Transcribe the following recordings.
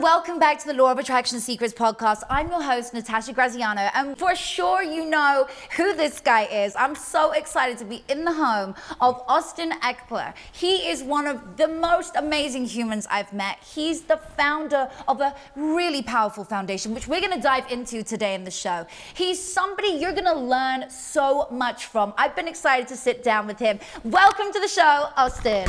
Welcome back to the Law of Attraction Secrets podcast. I'm your host, Natasha Graziano, and for sure you know who this guy is. I'm so excited to be in the home of Austin Ekeler. He is one of the most amazing humans I've met. He's the founder of a really powerful foundation, which we're gonna dive into today in the show. He's somebody you're gonna learn so much from. I've been excited to sit down with him. Welcome to the show, Austin.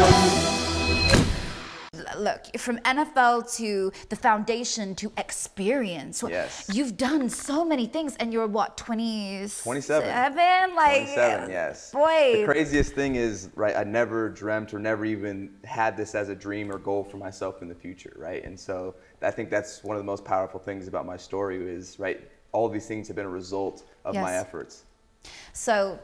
Up. Look, from NFL to the foundation to Eksperience. Yes. You've done so many things, and you're what, 27? 27. Like, 27, uh, yes. Boy. The craziest thing is, right, I never dreamt or never even had this as a dream or goal for myself in the future, right? And so I think that's one of the most powerful things about my story is, right, all these things have been a result of my efforts. So,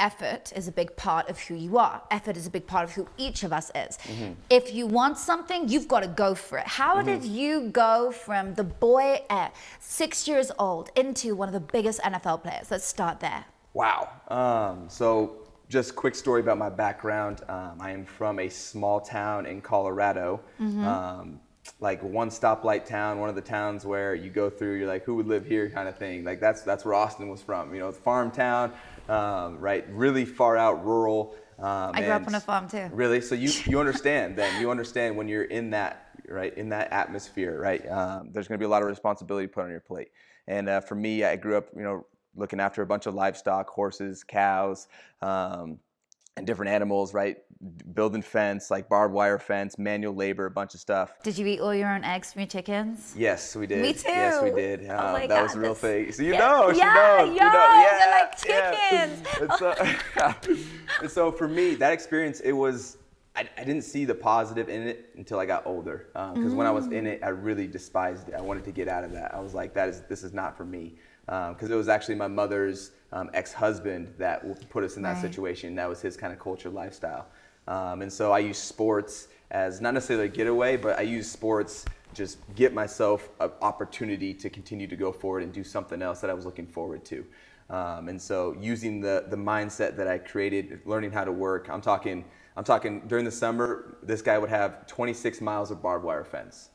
effort is a big part of who you are. Effort is a big part of who each of us is. Mm-hmm. If you want something, you've got to go for it. How did you go from the boy at six years old into one of the biggest NFL players? Let's start there. Wow. Um, so, just quick story about my background. Um, I am from a small town in Colorado, um, like one stoplight town, one of the towns where you go through, you're like, who would live here, kind of thing. Like that's that's where Austin was from. You know, it's farm town, um, right? Really far out, rural. Um, I grew up on a farm too. Really? So you you understand then? You understand when you're in that right in that atmosphere, right? Um, there's going to be a lot of responsibility put on your plate. And uh, for me, I grew up, you know, looking after a bunch of livestock, horses, cows, um, and different animals, right? Building fence, like barbed wire fence, manual labor, a bunch of stuff. Did you eat all your own eggs from your chickens? Yes, we did. Me too. Yes, we did. Oh Um, that was a real thing. So you Yeah. know, she Yeah, knows. you know, yo, they're like chickens. Yeah. And so, and so for me, that experience, it was. I, I didn't see the positive in it until I got older. Because when I was in it, I really despised it. I wanted to get out of that. I was like, that is this is not for me. Because it was actually my mother's um, ex-husband that put us in that Right. situation. That was his kind of culture, lifestyle. Um, and so I use sports as not necessarily a getaway, but I use sports just get myself an opportunity to continue to go forward and do something else that I was looking forward to. Um, and so using the the mindset that I created, learning how to work. I'm talking I'm talking during the summer. This guy would have 26 miles of barbed wire fence.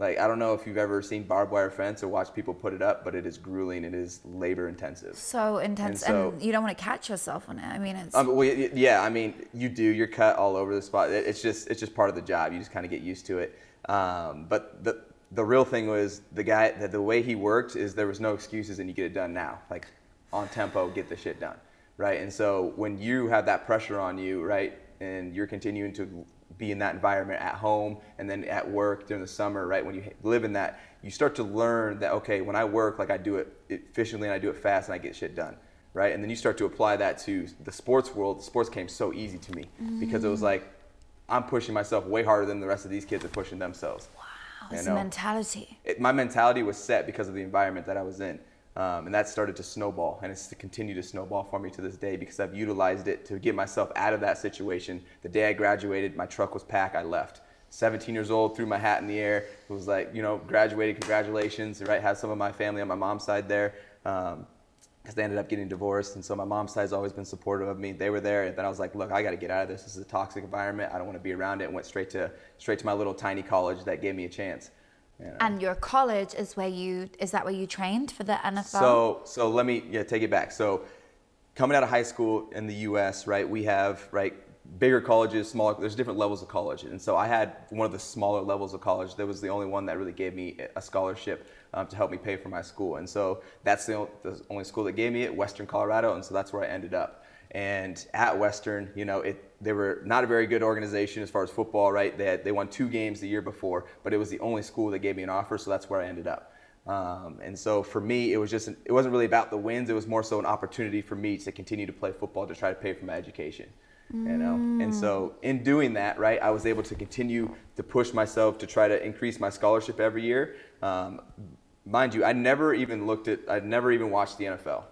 Like I don't know if you've ever seen barbed wire fence or watched people put it up, but it is grueling. It is labor intensive. So intense, and, so- you don't want to catch yourself on it. I mean, it's Um, well, yeah, I mean, you do. You're cut all over the spot. It's just, it's just part of the job. You just kind of get used to it. Um, but the the real thing was the guy that the way he worked is there was no excuses and you get it done now, like on tempo, get the shit done, right? And so when you have that pressure on you, right, and you're continuing to be in that environment at home and then at work during the summer, right, when you live in that, you start to learn that okay, when I work, like I do it efficiently and I do it fast and I get shit done right? And then you start to apply that to the sports world. Sports came so easy to me because it was like I'm pushing myself way harder than the rest of these kids are pushing themselves. wow, it's mentality. It, my mentality was set because of the environment that I was in. Um, and that started to snowball, and it's to continue to snowball for me to this day because I've utilized it to get myself out of that situation. The day I graduated, my truck was packed. I left. 17 years old, threw my hat in the air. It was like, you know, graduated, congratulations, right? Had some of my family on my mom's side there. Um, because they ended up getting divorced. And so my mom's side's always been supportive of me. They were there, and then I was like, look, I got to get out of this. This is a toxic environment. I don't want to be around it. And went straight to straight to my little tiny college that gave me a chance. You know? And your college is where you is that where you trained for the NFL? So so let me yeah take it back. So coming out of high school in the U.S. right we have right bigger colleges, smaller. There's different levels of college, and so I had one of the smaller levels of college. That was the only one that really gave me a scholarship um, to help me pay for my school, and so that's the, the only school that gave me it, Western Colorado, and so that's where I ended up. And at Western, you know, it they were not a very good organization as far as football, right? They had, they won two games the year before, but it was the only school that gave me an offer, so that's where I ended up. Um, and so for me, it was just an, it wasn't really about the wins. It was more so an opportunity for me to continue to play football to try to pay for my education. You know, and so in doing that, right, I was able to continue to push myself to try to increase my scholarship every year. Um, mind you, I never even looked at, I never even watched the NFL.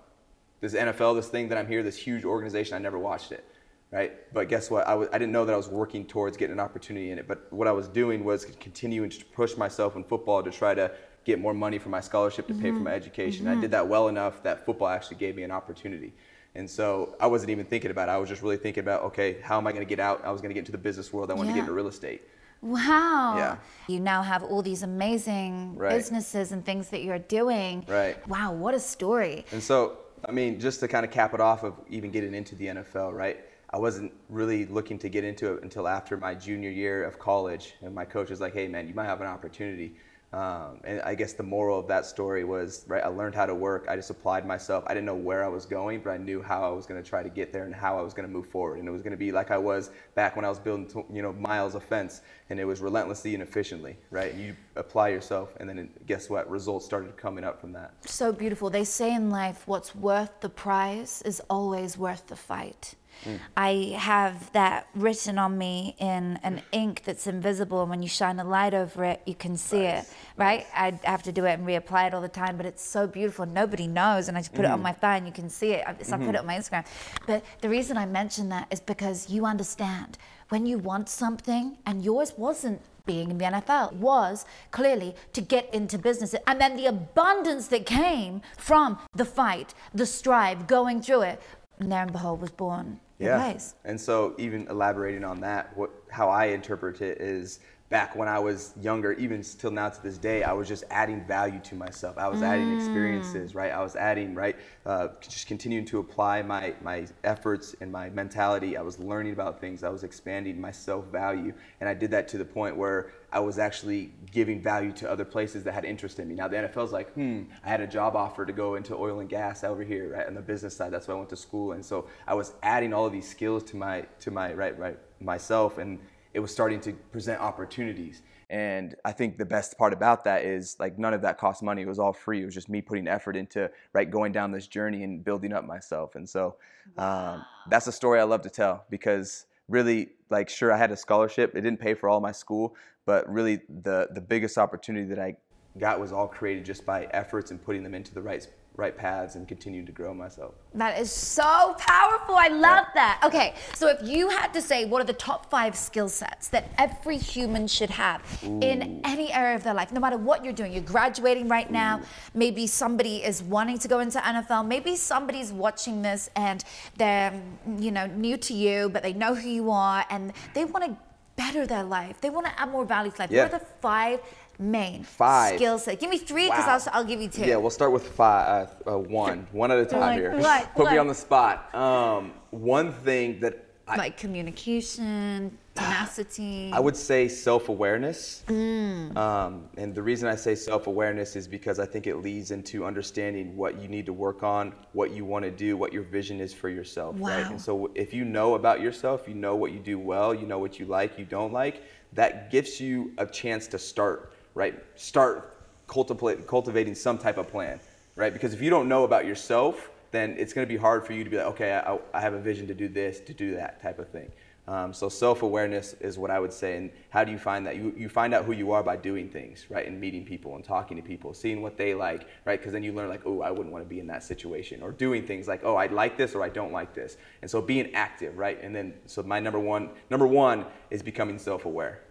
This NFL, this thing that I'm here, this huge organization, I never watched it, right? But guess what? I w- I didn't know that I was working towards getting an opportunity in it. But what I was doing was continuing to push myself in football to try to get more money for my scholarship to pay for my mm-hmm. education. I mm-hmm. did that well enough that football actually gave me an opportunity. And so I wasn't even thinking about it. I was just really thinking about, okay, how am I going to get out? I was going to get into the business world. I wanted to get into real estate. Wow. Yeah. You now have all these amazing Right. businesses and things that you're doing. Right. Wow, what a story. And so, I mean, just to kind of cap it off of even getting into the NFL, right? I wasn't really looking to get into it until after my junior year of college. And my coach was like, hey, man, you might have an opportunity. Um, and I guess the moral of that story was, right, I learned how to work. I just applied myself. I didn't know where I was going, but I knew how I was going to try to get there and how I was going to move forward. And it was going to be like I was back when I was building, you know, miles of fence. And it was relentlessly and efficiently, right? You apply yourself, and then guess what? Results started coming up from that. So beautiful. They say in life, what's worth the prize is always worth the fight. Mm. I have that written on me in an ink that's invisible, and when you shine a light over it, you can see it, right? I have to do it and reapply it all the time, but it's so beautiful. Nobody knows, and I just put it on mm. my thigh, and you can see it. I- So I put mm-hmm. it on my Instagram. But the reason I mention that is because you understand when you want something, and yours wasn't being in the NFL was clearly to get into business. And then the abundance that came from the fight, the strive, going through it, and there and behold was born place. And so, even elaborating on that, what how I interpret it is back when I was younger, even till now to this day, I was just adding value to myself. I was adding experiences, right? I was adding, right, uh, just continuing to apply my my efforts and my mentality. I was learning about things. I was expanding my self value, and I did that to the point where I was actually giving value to other places that had interest in me. Now the NFL's like, hmm, I had a job offer to go into oil and gas over here, right, on the business side. That's why I went to school, and so I was adding all of these skills to my to my right right myself, and it was starting to present opportunities. And I think the best part about that is like none of that cost money. It was all free. It was just me putting effort into right going down this journey and building up myself. And so um, that's a story I love to tell because really like sure I had a scholarship. It didn't pay for all my school, but really the the biggest opportunity that I got was all created just by efforts and putting them into the right right paths and continue to grow myself. That is so powerful. I love that. Okay, so if you had to say what are the top five skill sets that every human should have in any area of their life, no matter what you're doing, you're graduating right now, maybe somebody is wanting to go into NFL, maybe somebody's watching this and they're, you know, new to you, but they know who you are and they want to better their life. They want to add more value to life. Yeah. What are the five main Five. skill set. Give me three because Wow. I'll, I'll give you two. Yeah, we'll start with five, uh, uh, one, one at a time What? here. What? Put me on the spot. Um, one thing that I, like communication, tenacity. I would say self-awareness. Mm. Um, and the reason I say self-awareness is because I think it leads into understanding what you need to work on, what you want to do, what your vision is for yourself, right? Wow. And so if you know about yourself, you know what you do well, you know what you like, you don't like, that gives you a chance to start, right? Start cultivate, cultivating some type of plan, right? Because if you don't know about yourself, then it's going to be hard for you to be like, okay, I, I have a vision to do this, to do that type of thing. Um, so self-awareness is what I would say. And how do you find that? You, you find out who you are by doing things, right? And meeting people and talking to people, seeing what they like, right? Because then you learn like, oh, I wouldn't want to be in that situation. Or doing things like, oh, I like this or I don't like this. And so being active, right? And then, so my number one, number one is becoming self-aware.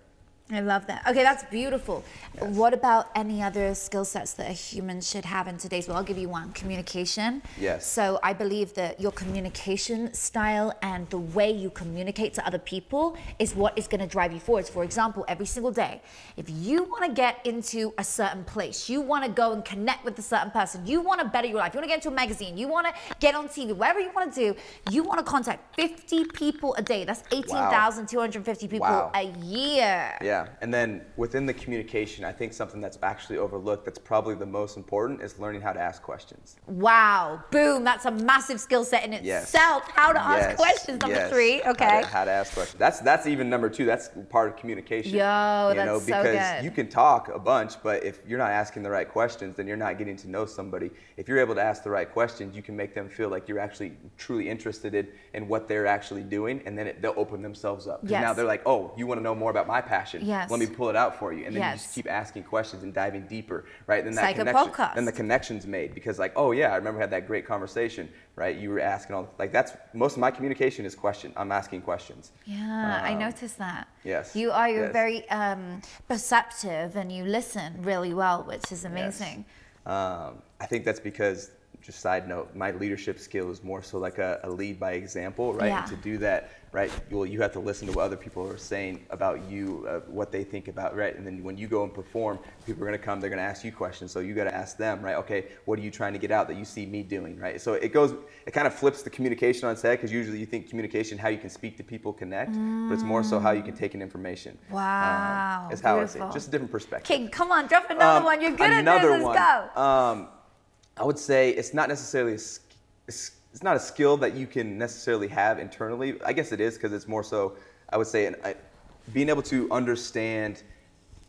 I love that. Okay, that's beautiful. What about any other skill sets that a human should have in today's world? I'll give you one communication. Yes. So I believe that your communication style and the way you communicate to other people is what is going to drive you forwards. For example, every single day, if you want to get into a certain place, you want to go and connect with a certain person, you want to better your life, you want to get into a magazine, you want to get on TV, whatever you want to do, you want to contact 50 people a day. That's 18,250 people Wow. a year. Yeah, and then within the communication, I think something that's actually overlooked that's probably the most important is learning how to ask questions. Wow, boom, that's a massive skill set in Yes. itself. How to ask Yes, questions, number yes. three. How Okay. to, how to ask questions. That's that's even number two. That's part of communication. Yo, you that's know, so because good. you can talk a bunch, but if you're not asking the right questions, then you're not getting to know somebody. If you're able to ask the right questions, you can make them feel like you're actually truly interested in, in what they're actually doing, and then it, they'll open themselves up. 'Cause Now they're like, oh, you want to know more about my passion? Yes. Let me pull it out for you. And then you just keep asking questions and diving deeper, right? Then that like a connection, podcast. then the connection's made because like, oh yeah, I remember I had that great conversation, right? You were asking all like that's most of my communication is question. I'm asking questions. Yeah, I Um, noticed that. yes, You are you're yes. very um, perceptive and you listen really well, which is Yes. amazing. Um, I think that's because, just side note, my leadership skill is more so like a, a lead by example, right? Yeah. And to do that, right, well, you have to listen to what other people are saying about you, uh, what they think about, right? And then when you go and perform, people are going to come, they're going to ask you questions. So you got to ask them, right? Okay, what are you trying to get out that you see me doing, right? So it goes, it kind of flips the communication on its head because usually you think communication, how you can speak to people, connect, but it's more so how you can take in information. Um, Wow, is how I see. Just a different perspective. Okay, come on, drop another Um, one. You're good at this. Let's one. go. Um, I would say it's not necessarily a, sk- it's not a skill that you can necessarily have internally. I guess it is because it's more so. I would say an, I, being able to understand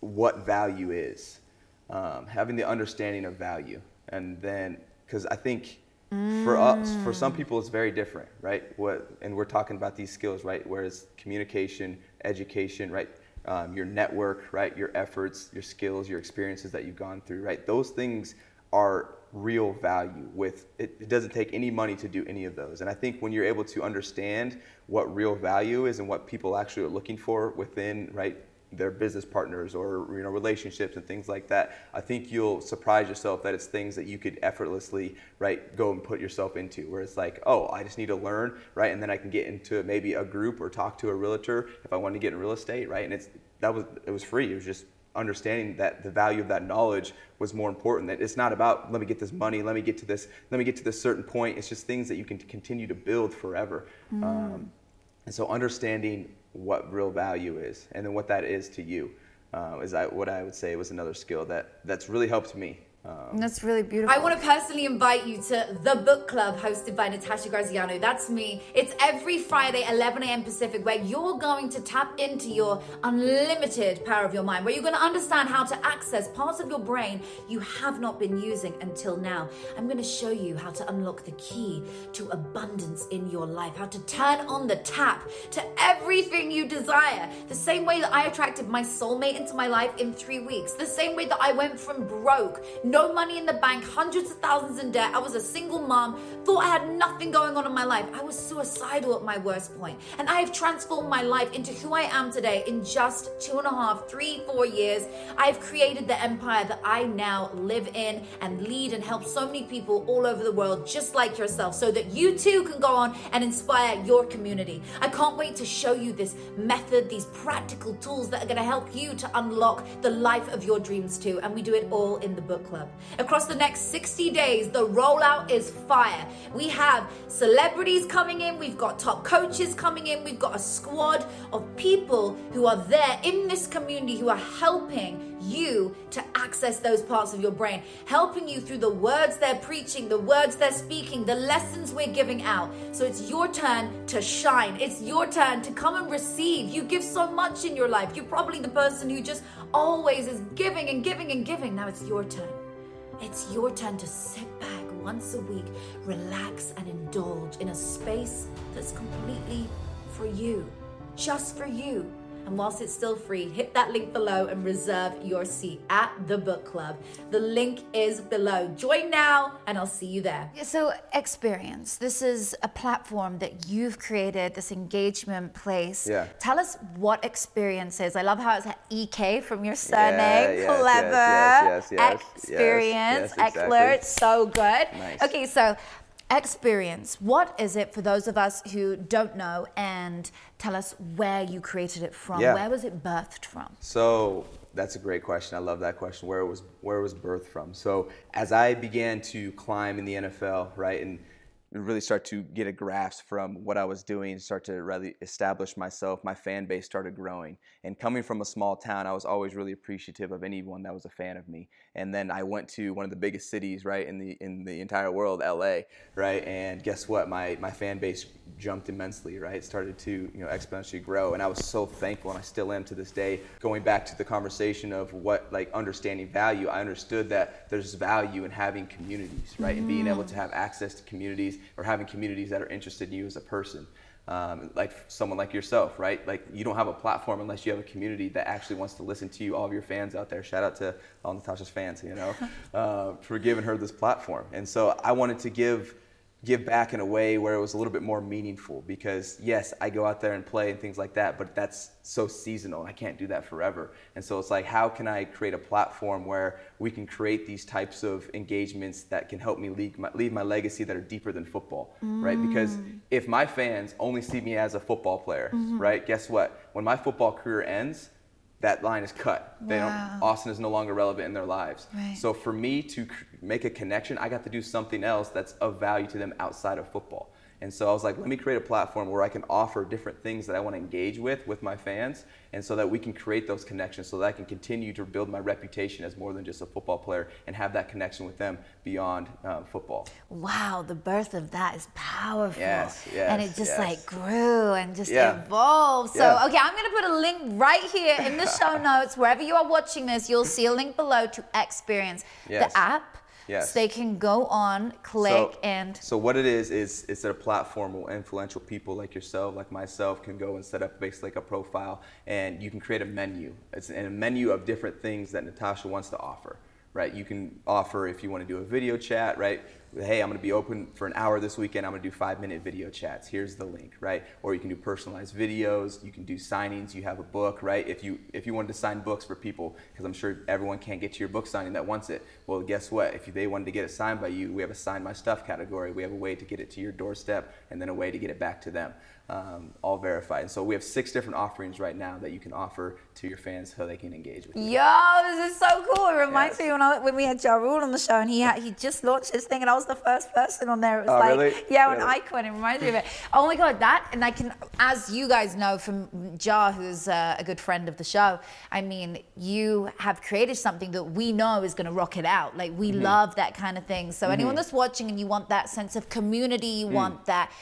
what value is, um, having the understanding of value, and then because I think for us, for some people, it's very different, right? What and we're talking about these skills, right? Whereas communication, education, right? Um, your network, right? Your efforts, your skills, your experiences that you've gone through, right? Those things are real value with it, it doesn't take any money to do any of those. And i think when you're able to understand what real value is and what people actually are looking for within right their business partners or you know relationships and things like that i think you'll surprise yourself that it's things that you could effortlessly right go and put yourself into where it's like oh i just need to learn right? And then i can get into maybe a group or talk to a realtor if i want to get in real estate right? And it's that was it was free. It was just understanding that the value of that knowledge was more important that it's not about let me get this money let me get to this let me get to this certain point. It's just things that you can continue to build forever. Um, and so understanding what real value is and then what that is to you uh, is I, what i would say was another skill that that's really helped me um, That's really beautiful. I want to personally invite you to the book club hosted by Natasha Graziano. That's me. It's every Friday, 11 a.m. Pacific, where you're going to tap into your unlimited power of your mind, where you're going to understand how to access parts of your brain you have not been using until now. I'm going to show you how to unlock the key to abundance in your life, how to turn on the tap to everything you desire. The same way that I attracted my soulmate into my life in three weeks, the same way that I went from broke, no money in the bank, hundreds of thousands in debt. I was a single mom, thought I had nothing going on in my life. I was suicidal at my worst point. And I have transformed my life into who I am today in just two and a half, three, four years. I've created the empire that I now live in and lead and help so many people all over the world, just like yourself, so that you too can go on and inspire your community. I can't wait to show you this method, these practical tools that are going to help you to unlock the life of your dreams too. And we do it all in the book club. Across the next 60 days, the rollout is fire. We have celebrities coming in, we've got top coaches coming in, we've got a squad of people who are there in this community who are helping you to access those parts of your brain, helping you through the words they're preaching, the words they're speaking, the lessons we're giving out. So it's your turn to shine. It's your turn to come and receive. You give so much in your life. You're probably the person who just always is giving and giving and giving. Now it's your turn. It's your turn to sit back once a week, relax and indulge in a space that's completely for you, just for you. And whilst it's still free, hit that link below and reserve your seat at the book club. The link is below. Join now, and I'll see you there. So, Eksperience. This is a platform that you've created, this engagement place. Yeah. Tell us what Eksperience is. I love how it's EK from your surname. yes, yes, Clever. yes, yes, yes, Eksperience. yes, yes, exactly. Ekeler. It's so good. Nice. Okay, so Eksperience. What is it for those of us who don't know and tell us where you created it from? Yeah. Where was it birthed from? So that's a great question. I love that question. Where it was where it was birthed from. So as I began to climb in the NFL, right, and really start to get a grasp from what I was doing, start to really establish myself, my fan base started growing. And coming from a small town, I was always really appreciative of anyone that was a fan of me. And then I went to one of the biggest cities, right, in the in the entire world, LA, right? And guess what? My my fan base jumped immensely, right? It Started to, you know, exponentially grow. And I was so thankful and I still am to this day. Going back to the conversation of what like understanding value, I understood that there's value in having communities, right? And being able mm-hmm. to have access to communities communities or having communities that are interested in you as a person. Um, like someone like yourself, right? Like you don't have a platform unless you have a community that actually wants to listen to you. All of your fans out there, shout out to all Natasha's fans, you know, uh, for giving her this platform. And so I wanted to give give back in a way where it was a little bit more meaningful because yes i go out there and play and things like that but that's so seasonal i can't do that forever and so it's like how can i create a platform where we can create these types of engagements that can help me leave my, leave my legacy that are deeper than football mm. right because mm. if my fans only see me as a football player mm-hmm. right guess what when my football career ends that line is cut. They don't. Austin is no longer relevant in their lives. Right. So for me to make a connection, I got to do something else that's of value to them outside of football. And so I was like, let me create a platform where I can offer different things that I want to engage with with my fans, and so that we can create those connections, so that I can continue to build my reputation as more than just a football player and have that connection with them beyond um, football. Wow, the birth of that is powerful. Yes, yes. And it just yes. like grew and just yeah. evolved. So, yeah. okay, I'm going to put a link right here in the show notes. Wherever you are watching this, you'll see a link below to Eksperience yes. the app Yes. So they can go on, click, so, and. So what it is is it's a platform where influential people like yourself, like myself, can go and set up basically like a profile, and you can create a menu. It's a menu of different things that Natasha wants to offer. Right? You can offer if you want to do a video chat, right? Hey, I'm going to be open for an hour this weekend. I'm going to do five minute video chats. Here's the link, right? Or you can do personalized videos. You can do signings. You have a book, right? If you if you wanted to sign books for people, because I'm sure everyone can't get to your book signing that wants it. Well, guess what? If they wanted to get it signed by you, we have a sign my stuff category. We have a way to get it to your doorstep, and then a way to get it back to them um, all verified. And so we have six different offerings right now that you can offer to your fans so they can engage with you. Yo, this is so cool. It reminds yes. me when, I, when we had Ja Rule on the show and he had, he just launched his thing and I was the first person on there. It was oh, like, really? yeah, really? an icon. It reminds me of it. Oh my God, that, and I can, as you guys know from Ja, who's uh, a good friend of the show, I mean, you have created something that we know is going to rock it out. Like we mm-hmm. love that kind of thing. So mm-hmm. anyone that's watching and you want that sense of community, you mm. want that,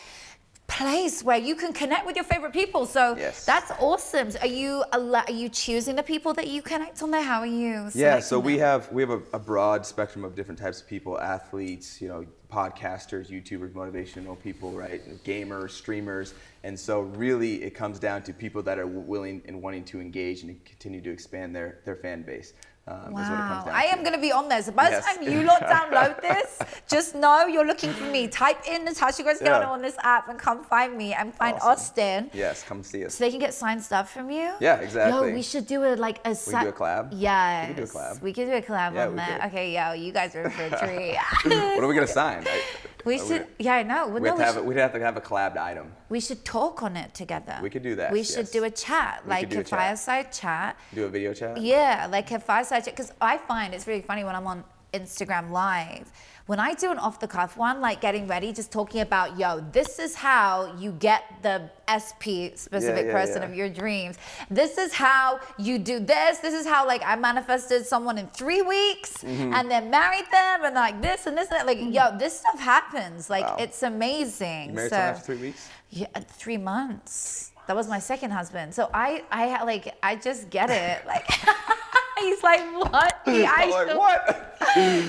place where you can connect with your favorite people. So yes. that's awesome. Are you are you choosing the people that you connect on there? How are you? Yeah, so we have we have a, a, broad spectrum of different types of people: athletes, you know, podcasters, YouTubers, motivational people, right? Gamers, streamers, and so really it comes down to people that are willing and wanting to engage and continue to expand their their fan base. Um, wow. I am going to be on there. So by yes. the time you lot download this, just know you're looking for me. Type in Natasha Graziano yeah. on this app and come find me and find awesome. Austin. Yes, come see us. So they can get signed stuff from you? Yeah, exactly. Yo, we should do it like a... Sa- we do a collab? Yeah. We can do a collab. We can do a collab yeah, on that. Okay, yo, you guys are in for a treat. what are we going to sign? I, we should, yeah, I know. we no, have, we would have to have a collabed item. We should talk on it together. We could do that. We should do a chat, we like a, a chat. fireside chat. Do a video chat? Yeah, like a fireside chat. Because I find it's really funny when I'm on Instagram Live when I do an off the cuff one, like getting ready, just talking about, yo, this is how you get the SP specific yeah, yeah, person yeah. of your dreams. This is how you do this. This is how like I manifested someone in three weeks mm-hmm. and then married them and like this and this and that. Like, yo, this stuff happens. Like, wow. it's amazing. You married so, after three weeks? Yeah, three months. That was my second husband. So I, I like, I just get it. Like. He's like, what? I'm like, what?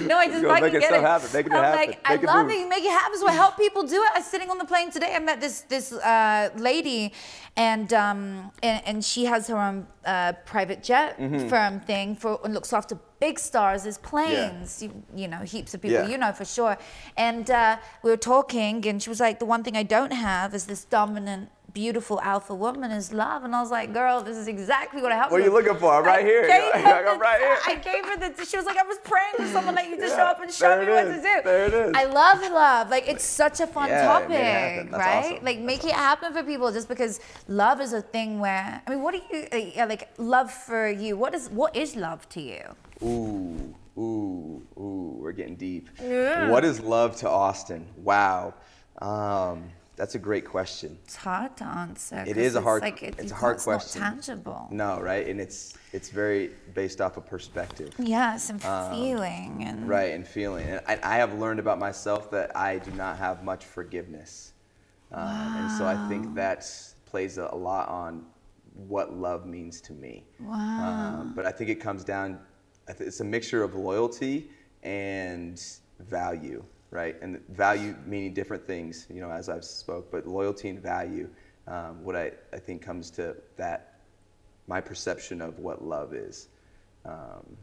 no, I just Go, make it, it. happen. Make it I'm happen. like, make I love it. You make it happen. So I help people do it. I was sitting on the plane today. I met this this uh, lady, and um, and, and she has her own uh, private jet mm-hmm. firm thing for and looks after big stars as planes. Yeah. You, you, know, heaps of people. Yeah. You know for sure. And uh, we were talking, and she was like, the one thing I don't have is this dominant beautiful alpha woman is love. And I was like, girl, this is exactly what I have. What are you looking for? I'm right I here. I'm right here. I gave her the, she was like, I was praying for someone like you to yeah, show up and show me what to do. There it is. I love love. Like, it's such a fun yeah, topic, right? Awesome. Like, make it happen for people just because love is a thing where, I mean, what do you, like, love for you? What is, what is love to you? Ooh, ooh, ooh, we're getting deep. Yeah. What is love to Austin? Wow. Um, that's a great question. It's hard to answer. It is a hard. Like it, it's a hard it's question. Not tangible. No, right, and it's it's very based off of perspective. Yes, and um, feeling and. Right, and feeling, and I, I, have learned about myself that I do not have much forgiveness, um, wow. and so I think that plays a, a, lot on what love means to me. Wow. Um, but I think it comes down. It's a mixture of loyalty and value right? And value meaning different things, you know, as I've spoke, but loyalty and value, um, what I, I think comes to that, my perception of what love is. Um,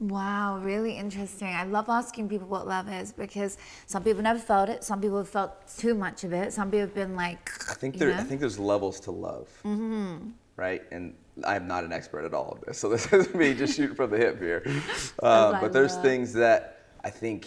Wow, really interesting. I love asking people what love is because some people never felt it. Some people have felt too much of it. Some people have been like, I think you there, know? I think there's levels to love, mm-hmm. right? And I'm not an expert at all of this, so this is me just shooting from the hip here. Uh, but there's love. things that I think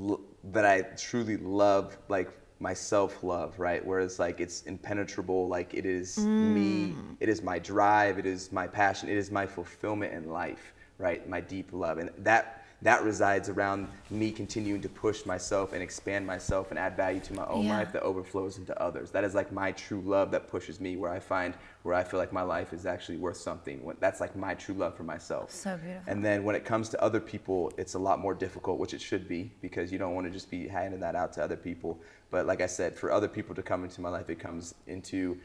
l- that I truly love, like my self-love, right? Where it's like it's impenetrable, like it is me, mm. it is my drive, it is my passion, it is my fulfillment in life, right? My deep love, and that that resides around me continuing to push myself and expand myself and add value to my own Yeah. life that overflows into others. That is like my true love that pushes me where I find where I feel like my life is actually worth something. That's like my true love for myself. So beautiful. And then when it comes to other people, it's a lot more difficult, which it should be, because you don't want to just be handing that out to other people. But like I said, for other people to come into my life, it comes into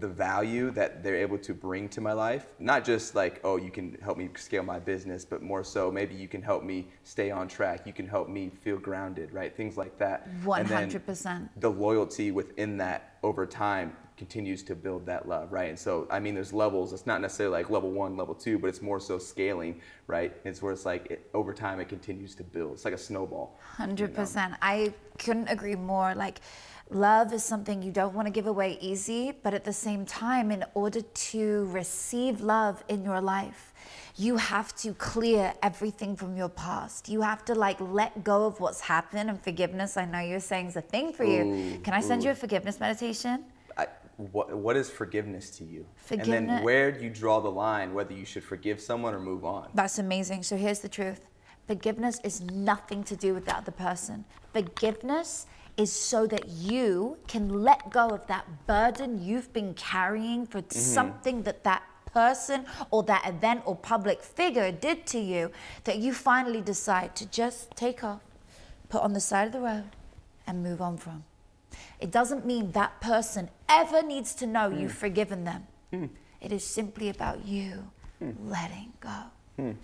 the value that they're able to bring to my life. Not just like, oh, you can help me scale my business, but more so maybe you can help me stay on track. You can help me feel grounded, right? Things like that. And then 100%. the loyalty within that over time continues to build that love, right? And so, I mean, there's levels. It's not necessarily like level one, level two, but it's more so scaling, right? It's where it's like it, over time it continues to build. It's like a snowball. Hundred percent. I couldn't agree more. Like, love is something you don't want to give away easy, but at the same time, in order to receive love in your life, you have to clear everything from your past. You have to like let go of what's happened and forgiveness. I know you're saying is a thing for you. Ooh, Can I send ooh. you a forgiveness meditation? I, what, what is forgiveness to you? And then where do you draw the line whether you should forgive someone or move on? That's amazing. So here's the truth forgiveness is nothing to do with the other person. Forgiveness is so that you can let go of that burden you've been carrying for mm-hmm. something that that person or that event or public figure did to you that you finally decide to just take off, put on the side of the road, and move on from. It doesn't mean that person ever needs to know you've mm. forgiven them. Mm. It is simply about you mm. letting go.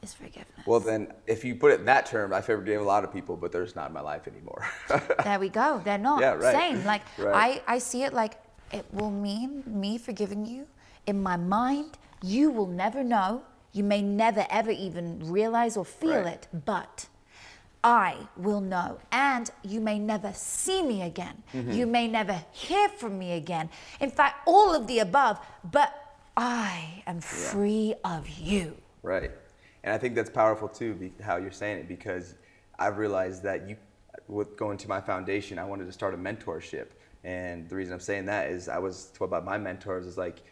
Is forgiveness. Well, then, if you put it in that term, I forgive a lot of people, but there's not in my life anymore. there we go. They're not. Yeah, right. Same. Like Right. I, I see it like it will mean me forgiving you. In my mind, you will never know. You may never ever even realize or feel Right. it, but I will know. And you may never see me again. Mm-hmm. You may never hear from me again. In fact, all of the above, but I am free of you. Right. And I think that's powerful too, be, how you're saying it, because I've realized that you, with going to my foundation, I wanted to start a mentorship. And the reason I'm saying that is I was told by my mentors is like,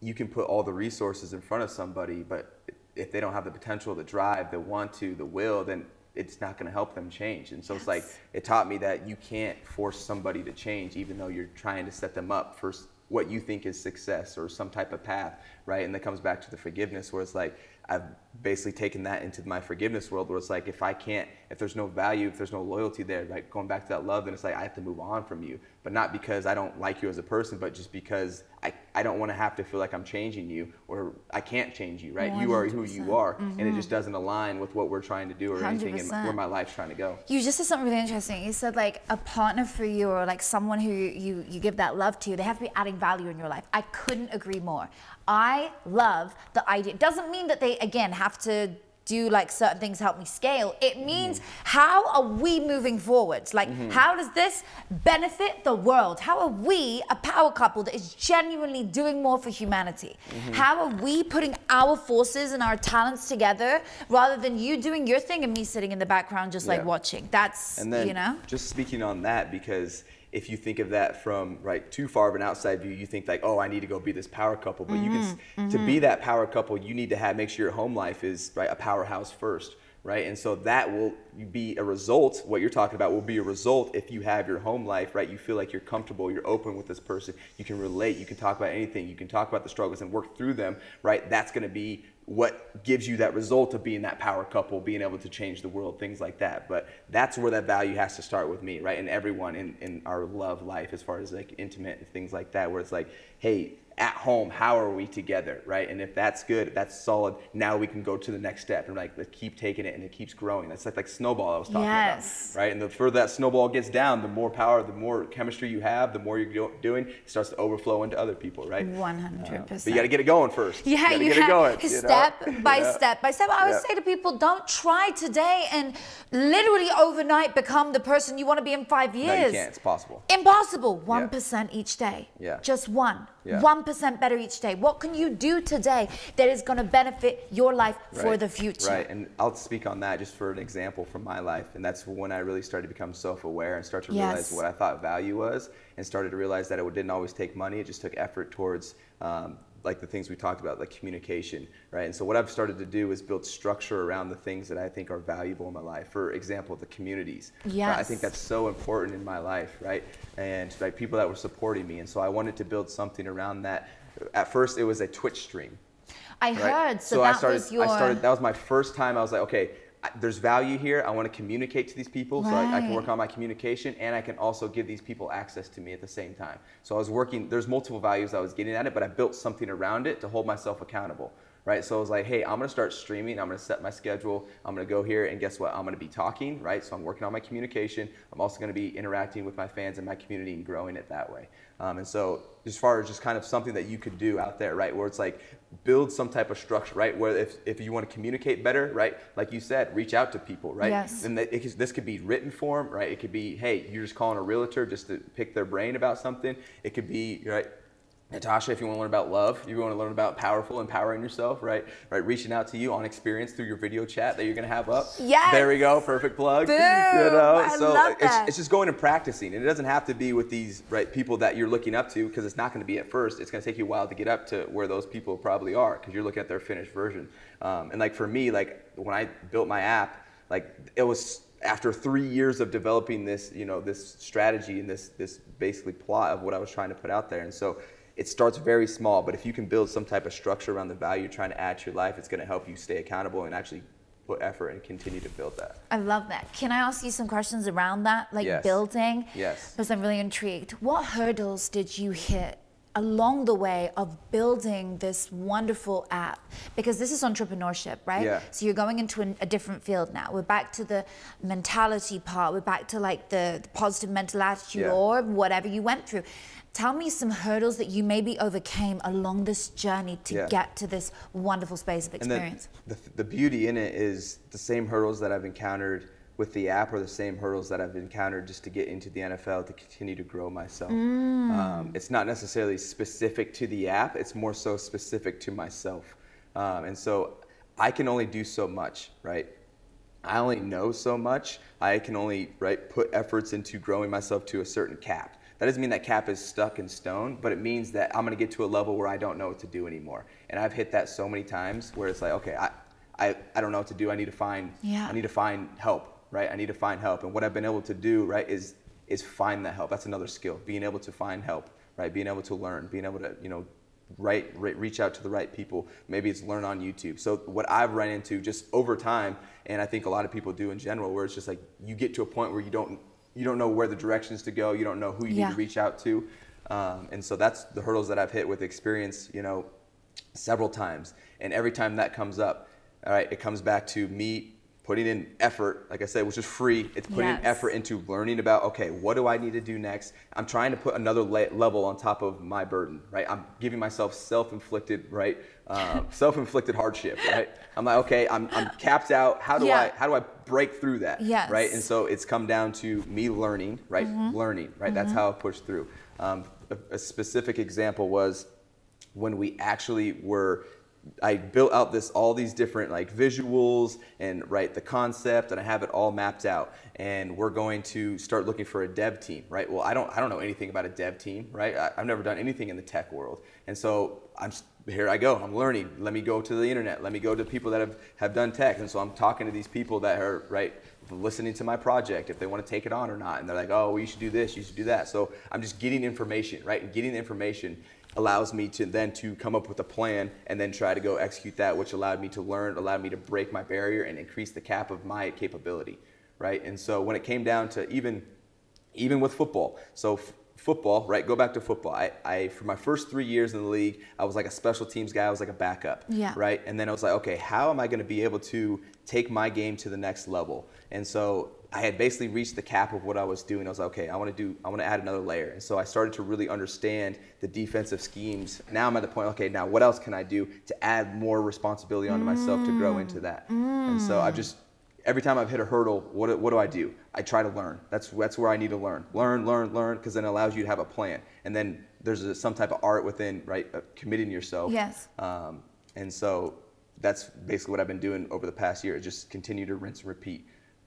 you can put all the resources in front of somebody, but if they don't have the potential, the drive, the want to, the will, then it's not going to help them change. And so it's like, it taught me that you can't force somebody to change, even though you're trying to set them up for what you think is success or some type of path, right? And that comes back to the forgiveness, where it's like, I've basically taken that into my forgiveness world where it's like if I can't, if there's no value, if there's no loyalty there, like going back to that love, then it's like I have to move on from you. But not because I don't like you as a person, but just because I, I don't want to have to feel like I'm changing you or I can't change you, right? You are who you 100%. are, and it mm-hmm. just doesn't align with what we're trying to do or anything in my, 100%. where my life's trying to go. You just said something really interesting. You said like a partner for you or like someone who you, you give that love to, they have to be adding value in your life. I couldn't agree more. I love the idea. It doesn't mean that they again have to do like certain things help me scale. It mm-hmm. means how are we moving forwards? Like mm-hmm. how does this benefit the world? How are we a power couple that is genuinely doing more for humanity? Mm-hmm. How are we putting our forces and our talents together rather than you doing your thing and me sitting in the background just like watching? That's And then you know. just speaking on that, because if you think of that from right too far of an outside view, you think like, oh, I need to go be this power couple. But you can Mm-hmm. to be that power couple, you need to have make sure your home life is right a powerhouse first. Right, and so that will be a result. What you're talking about will be a result if you have your home life, right? You feel like you're comfortable, you're open with this person, you can relate, you can talk about anything, you can talk about the struggles and work through them, right? That's going to be what gives you that result of being that power couple, being able to change the world, things like that. But that's where that value has to start with me, right? And everyone in, in our love life, as far as like intimate and things like that, where it's like, hey, at home, how are we together, right? And if that's good, that's solid. Now we can go to the next step and like keep taking it, and it keeps growing. That's like like snowball I was talking Yes. about, right? And the further that snowball gets down, the more power, the more chemistry you have, the more you're doing, it starts to overflow into other people, right? 100%. Uh, but you got to get it going first. Yeah, gotta you get it going, you know? step by Yeah. step by step. I always Yeah. say to people, don't try today and literally overnight become the person you want to be in five years. No, you can't. It's possible. Impossible. 1% each day. Yeah. Just one. Yeah. 1% better each day. What can you do today that is going to benefit your life for the future? Right, and I'll speak on that just for an example from my life, and that's when I really started to become self-aware and start to realize Yes. what I thought value was, and started to realize that it didn't always take money; it just took effort towards. Um, like the things we talked about, like communication, right? And so what I've started to do is build structure around the things that I think are valuable in my life. For example, the communities. right? I think that's so important in my life, right? And like people that were supporting me, and so I wanted to build something around that. At first, it was a Twitch stream, I right? heard. So, I that started. was your. I started. That was my first time. I was like, okay, I- there's value here. I want to communicate to these people, so I, I can work on my communication, and I can also give these people access to me at the same time. So I was working. There's multiple values I was getting at it, but I built something around it to hold myself accountable. Right, so I was like, hey, I'm gonna start streaming. I'm gonna set my schedule. I'm gonna go here, and guess what? I'm gonna be talking. Right, so I'm working on my communication. I'm also gonna be interacting with my fans and my community and growing it that way. Um, and so, as far as just kind of something that you could do out there, right, where it's like build some type of structure, right, where if, if you want to communicate better, right, like you said, reach out to people, right, Yes. and that it this could be written form, right, it could be, hey, you're just calling a realtor just to pick their brain about something. It could be, right. Natasha, if you want to learn about love, you want to learn about powerful, empowering yourself, right? Right, reaching out to you on Eksperience through your video chat that you're gonna have up. Yes. There we go, perfect plug. Boom. You know, I so love it's, that. it's just going and practicing. And it doesn't have to be with these right people that you're looking up to because it's not going to be at first. It's going to take you a while to get up to where those people probably are because you're looking at their finished version. Um, and like for me, like when I built my app, like it was after three years of developing this, you know, this strategy and this this basically plot of what I was trying to put out there. And so it starts very small, but if you can build some type of structure around the value you're trying to add to your life, it's going to help you stay accountable and actually put effort and continue to build that. I love that. Can I ask you some questions around that, like Yes. building? Yes. Because I'm really intrigued. What hurdles did you hit along the way of building this wonderful app? Because this is entrepreneurship, right? Yeah. So you're going into an, a different field now. We're back to the mentality part. We're back to like the, the positive mental attitude Yeah. or whatever you went through. Tell me some hurdles that you maybe overcame along this journey to Yeah. get to this wonderful space of Eksperience. the, the beauty in it is the same hurdles that I've encountered with the app are the same hurdles that I've encountered just to get into the NFL to continue to grow myself. Um, it's not necessarily specific to the app, it's more so specific to myself. Um, and so I can only do so much, right? I only know so much. I can only right put efforts into growing myself to a certain cap. That doesn't mean that cap is stuck in stone, but it means that I'm gonna get to a level where I don't know what to do anymore. And I've hit that so many times where it's like, okay, I, I, I don't know what to do. I need to find Yeah. I need to find help, right? I need to find help. And what I've been able to do, right, is is find that help. That's another skill. Being able to find help, right? Being able to learn, being able to, you know, right, right reach out to the right people. Maybe it's learn on YouTube. So what I've run into just over time, and I think a lot of people do in general, where it's just like you get to a point where you don't you don't know where the directions to go, you don't know who you need to reach out to, um, and so that's the hurdles that I've hit with Eksperience, you know, several times. And every time that comes up, all right, it comes back to me putting in effort, like I said, which is free. It's putting Yes. effort into learning about, okay, what do I need to do next? I'm trying to put another le- level on top of my burden, right? I'm giving myself self-inflicted, right? Um, self-inflicted hardship, right? I'm like, okay, I'm, I'm capped out. How do I how do I break through that? Yes. Right? And so it's come down to me learning, right? Learning, right? That's how I push through. Um, a, a specific example was when we actually were I built out this all these different like visuals and write the concept and I have it all mapped out. And we're going to start looking for a dev team right? Well I don't I don't know anything about a dev team right? I, I've never done anything in the tech world. And so I'm here I go. I'm learning. Let me go to the internet. Let me go to people that have have done tech. And so I'm talking to these people that are right listening to my project if they want to take it on or not. And they're like oh well, you should do this. You should do that. So I'm just getting information right? And getting the information allows me to then to come up with a plan and then try to go execute that, which allowed me to learn, allowed me to break my barrier and increase the cap of my capability, right? And so when it came down to even even with football, so f- football, right? Go back to football. I, I for my first three years in the league, I was like a special teams guy. I was like a backup, Yeah. right? And then I was like, okay, how am I going to be able to take my game to the next level? And so I had basically reached the cap of what I was doing. I was like, okay, I want to do, I want to add another layer. And so I started to really understand the defensive schemes. Now I'm at the point, okay, now what else can I do to add more responsibility onto myself to grow into that? And so I've just every time I've hit a hurdle, what, do- what do I do? I try to learn. That's that's where I need to learn. Learn, learn, learn, because then it allows you to have a plan. And then there's a, some type of art within, right, uh, committing yourself. Yes. Um, and so that's basically what I've been doing over the past year. Just continue to rinse and repeat.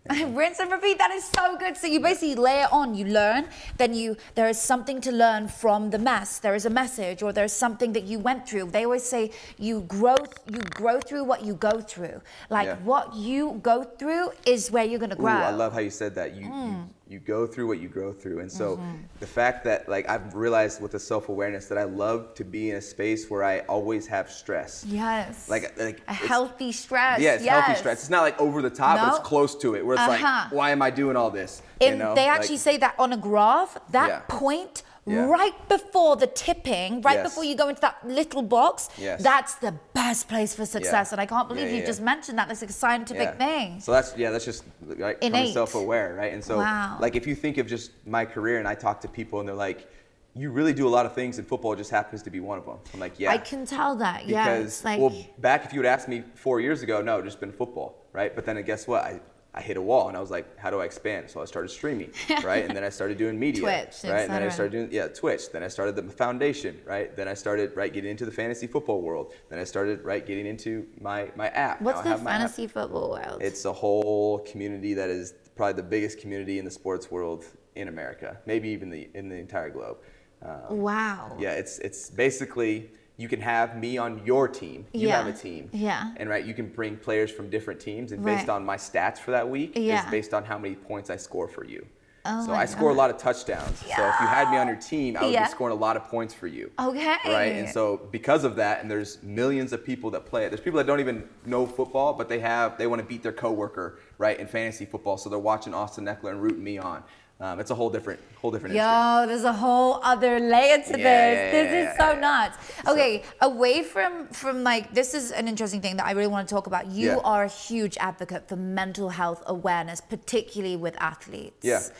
Rinse and repeat. That is so good. So you basically layer on. You learn. Then you there is something to learn from the mess. There is a message, or there's something that you went through. They always say you grow. You grow through what you go through. Like Yeah. what you go through is where you're gonna Ooh, grow. I love how you said that. You, you mm. You go through what you grow through, and so the fact that like I've realized with the self awareness that I love to be in a space where I always have stress. Yes. Like like a healthy stress. Yeah, it's healthy stress. It's not like over the top, but it's close to it. Where it's Uh-huh. like, why am I doing all this? And you know? they Like- actually say that on a graph, that Yeah. point Yeah. right before the tipping, right Yes. before you go into that little box, Yes. that's the best place for success. And I can't believe Yeah, you yeah, just mentioned that. That's like a scientific Yeah. thing. So that's yeah, that's just like Innate. self-aware, right? And so Wow. like if you think of just my career and I talk to people and they're like, you really do a lot of things and football just happens to be one of them. I'm like, yeah. I can tell that. yeah. because like, well back if you had asked me four years ago, no, it just been football, right? But then guess what? I I hit a wall and I was like, how do I expand? So I started streaming, right? And then I started doing media, Twitch, right? And then I started doing yeah, Twitch. Then I started the foundation, right? Then I started right getting into the fantasy football world. Then I started right getting into my my app. what's Now the fantasy football world? It's a whole community that is probably the biggest community in the sports world in America, maybe even the in the entire globe. Um, wow. yeah, it's it's basically you can have me on your team. You Yeah. have a team. Yeah. And right, you can bring players from different teams, and Right. based on my stats for that week, Yeah. based on how many points I score for you. Oh so I score a lot of touchdowns. Yeah. So if you had me on your team, I would Yeah. be scoring a lot of points for you. Okay. Right. And so because of that, and there's millions of people that play it. There's people that don't even know football, but they have they want to beat their coworker, right, in fantasy football. So they're watching Austin Ekeler and rooting me on. Um, it's a whole different whole different industry. Yo, there's a whole other layer to Yeah, this. yeah, this yeah, is so nuts. Okay, away from from like this is an interesting thing that I really want to talk about. You are a huge advocate for mental health awareness, particularly with athletes. Yeah. Just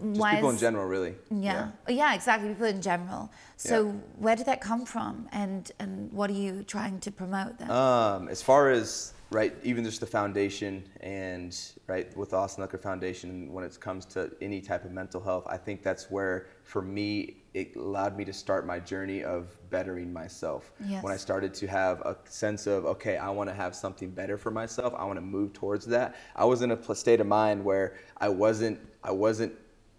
Why people in general, really. Yeah. yeah, exactly. People in general. So where did that come from, and and what are you trying to promote then? Um, as far as right, even just the foundation and right with the Austin Ekeler Foundation, when it comes to any type of mental health, I think that's where for me it allowed me to start my journey of bettering myself. Yes. When I started to have a sense of okay, I want to have something better for myself. I want to move towards that. I was in a state of mind where I wasn't I wasn't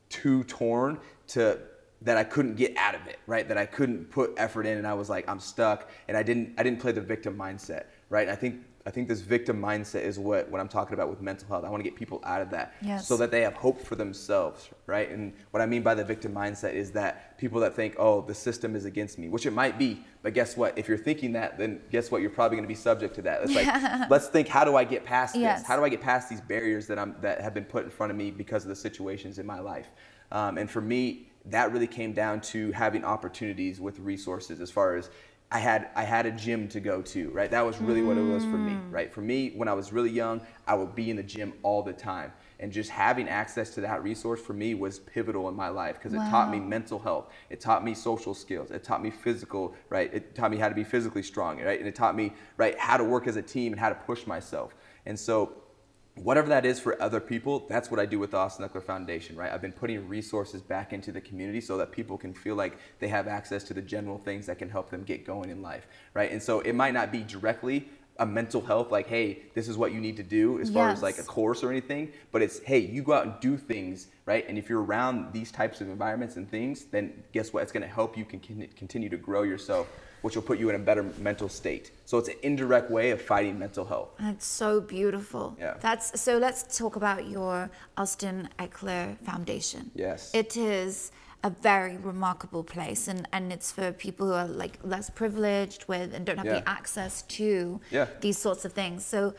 too torn to that I couldn't get out of it, right? That I couldn't put effort in and I was like, I'm stuck and I didn't I didn't play the victim mindset, right? I think I think this victim mindset is what, what I'm talking about with mental health. I want to get people out of that Yes. so that they have hope for themselves, right? And what I mean by the victim mindset is that people that think, oh, the system is against me, which it might be, but guess what? If you're thinking that, then guess what? You're probably going to be subject to that. It's like, let's think, how do I get past Yes. this? How do I get past these barriers that I'm that have been put in front of me because of the situations in my life? Um, and for me, that really came down to having opportunities with resources as far as I had I had a gym to go to, right? That was really what it was for me, Mm. right? For me, when I was really young, I would be in the gym all the time. And just having access to that resource for me was pivotal in my life because it taught me mental health. It taught me social skills. It taught me physical, right? It taught me how to be physically strong, right? And it taught me, right, how to work as a team and how to push myself. And so whatever that is for other people, that's what I do with the Austin Ekeler Foundation, right? I've been putting resources back into the community so that people can feel like they have access to the general things that can help them get going in life, right? And so it might not be directly a mental health like hey this is what you need to do as far as like a course or anything but it's hey you go out and do things right and if you're around these types of environments and things then guess what it's going to help you can continue to grow yourself which will put you in a better mental state so it's an indirect way of fighting mental health That's so beautiful. Yeah. That's so. Let's talk about your Austin Ekeler Foundation. Yes. It is a very remarkable place, and and it's for people who are like less privileged with and don't have Yeah. the access to Yeah. these sorts of things. So,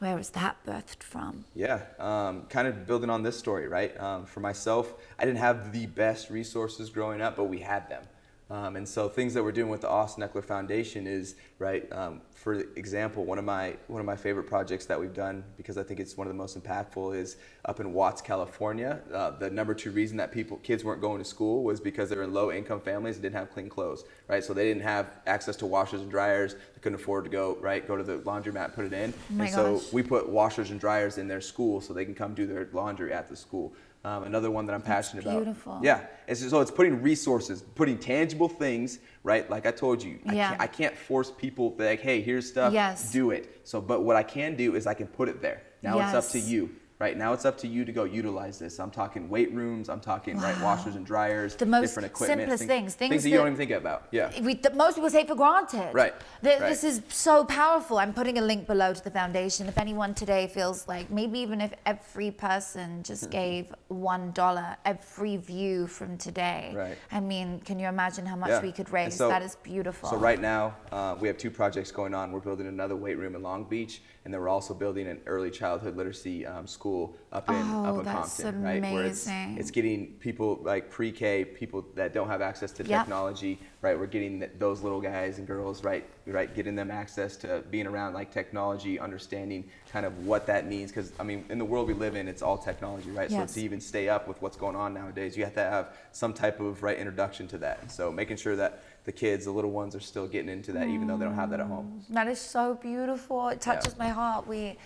where was that birthed from? Yeah, um, kind of building on this story, right? Um, for myself, I didn't have the best resources growing up, but we had them. Um, and so things that we're doing with the Austin Ekeler Foundation is right. Um, for example, one of my one of my favorite projects that we've done because I think it's one of the most impactful is up in Watts, California. Uh, the number two reason that people kids weren't going to school was because they were in low income families and didn't have clean clothes, right? So they didn't have access to washers and dryers. They couldn't afford to go right go to the laundromat, put it in. my and so we put washers and dryers in their school so they can come do their laundry at the school. Um, another one that I'm passionate beautiful. about. Beautiful. Yeah, it's, so it's putting resources, putting tangible things, right? Like I told you, I, Yeah. can't, I can't force people to like, hey, here's stuff, Yes. do it. So, but what I can do is I can put it there. Now it's up to you, right? Now it's up to you to go utilize this. I'm talking weight rooms, I'm talking right washers and dryers, The most different equipment, simplest things, things things that you don't even think about. Yeah. we, that most people take for granted. Right, Th- right. This is so powerful. I'm putting a link below to the foundation. If anyone today feels like maybe even if every person just Mm-hmm. gave one dollar every view from today, Right. I mean, can you imagine how much Yeah. we could raise? so- that is beautiful. So right now, uh, we have two projects going on. We're building another weight room in Long Beach, and then we're also building an early childhood literacy um, school up in oh, up Oh, in that's Compton, right? Where it's, amazing. it's getting people like pre-K, people that don't have access to Yep. technology, right? We're getting those little guys and girls, right? Right, getting them access to being around like technology, understanding kind of what that means. Because I mean, in the world we live in, it's all technology, right? Yes. So to even stay up with what's going on nowadays, you have to have some type of right introduction to that. So making sure that the kids, the little ones, are still getting into that, even though they don't have that at home. That is so beautiful. It touches Yeah. my heart. We,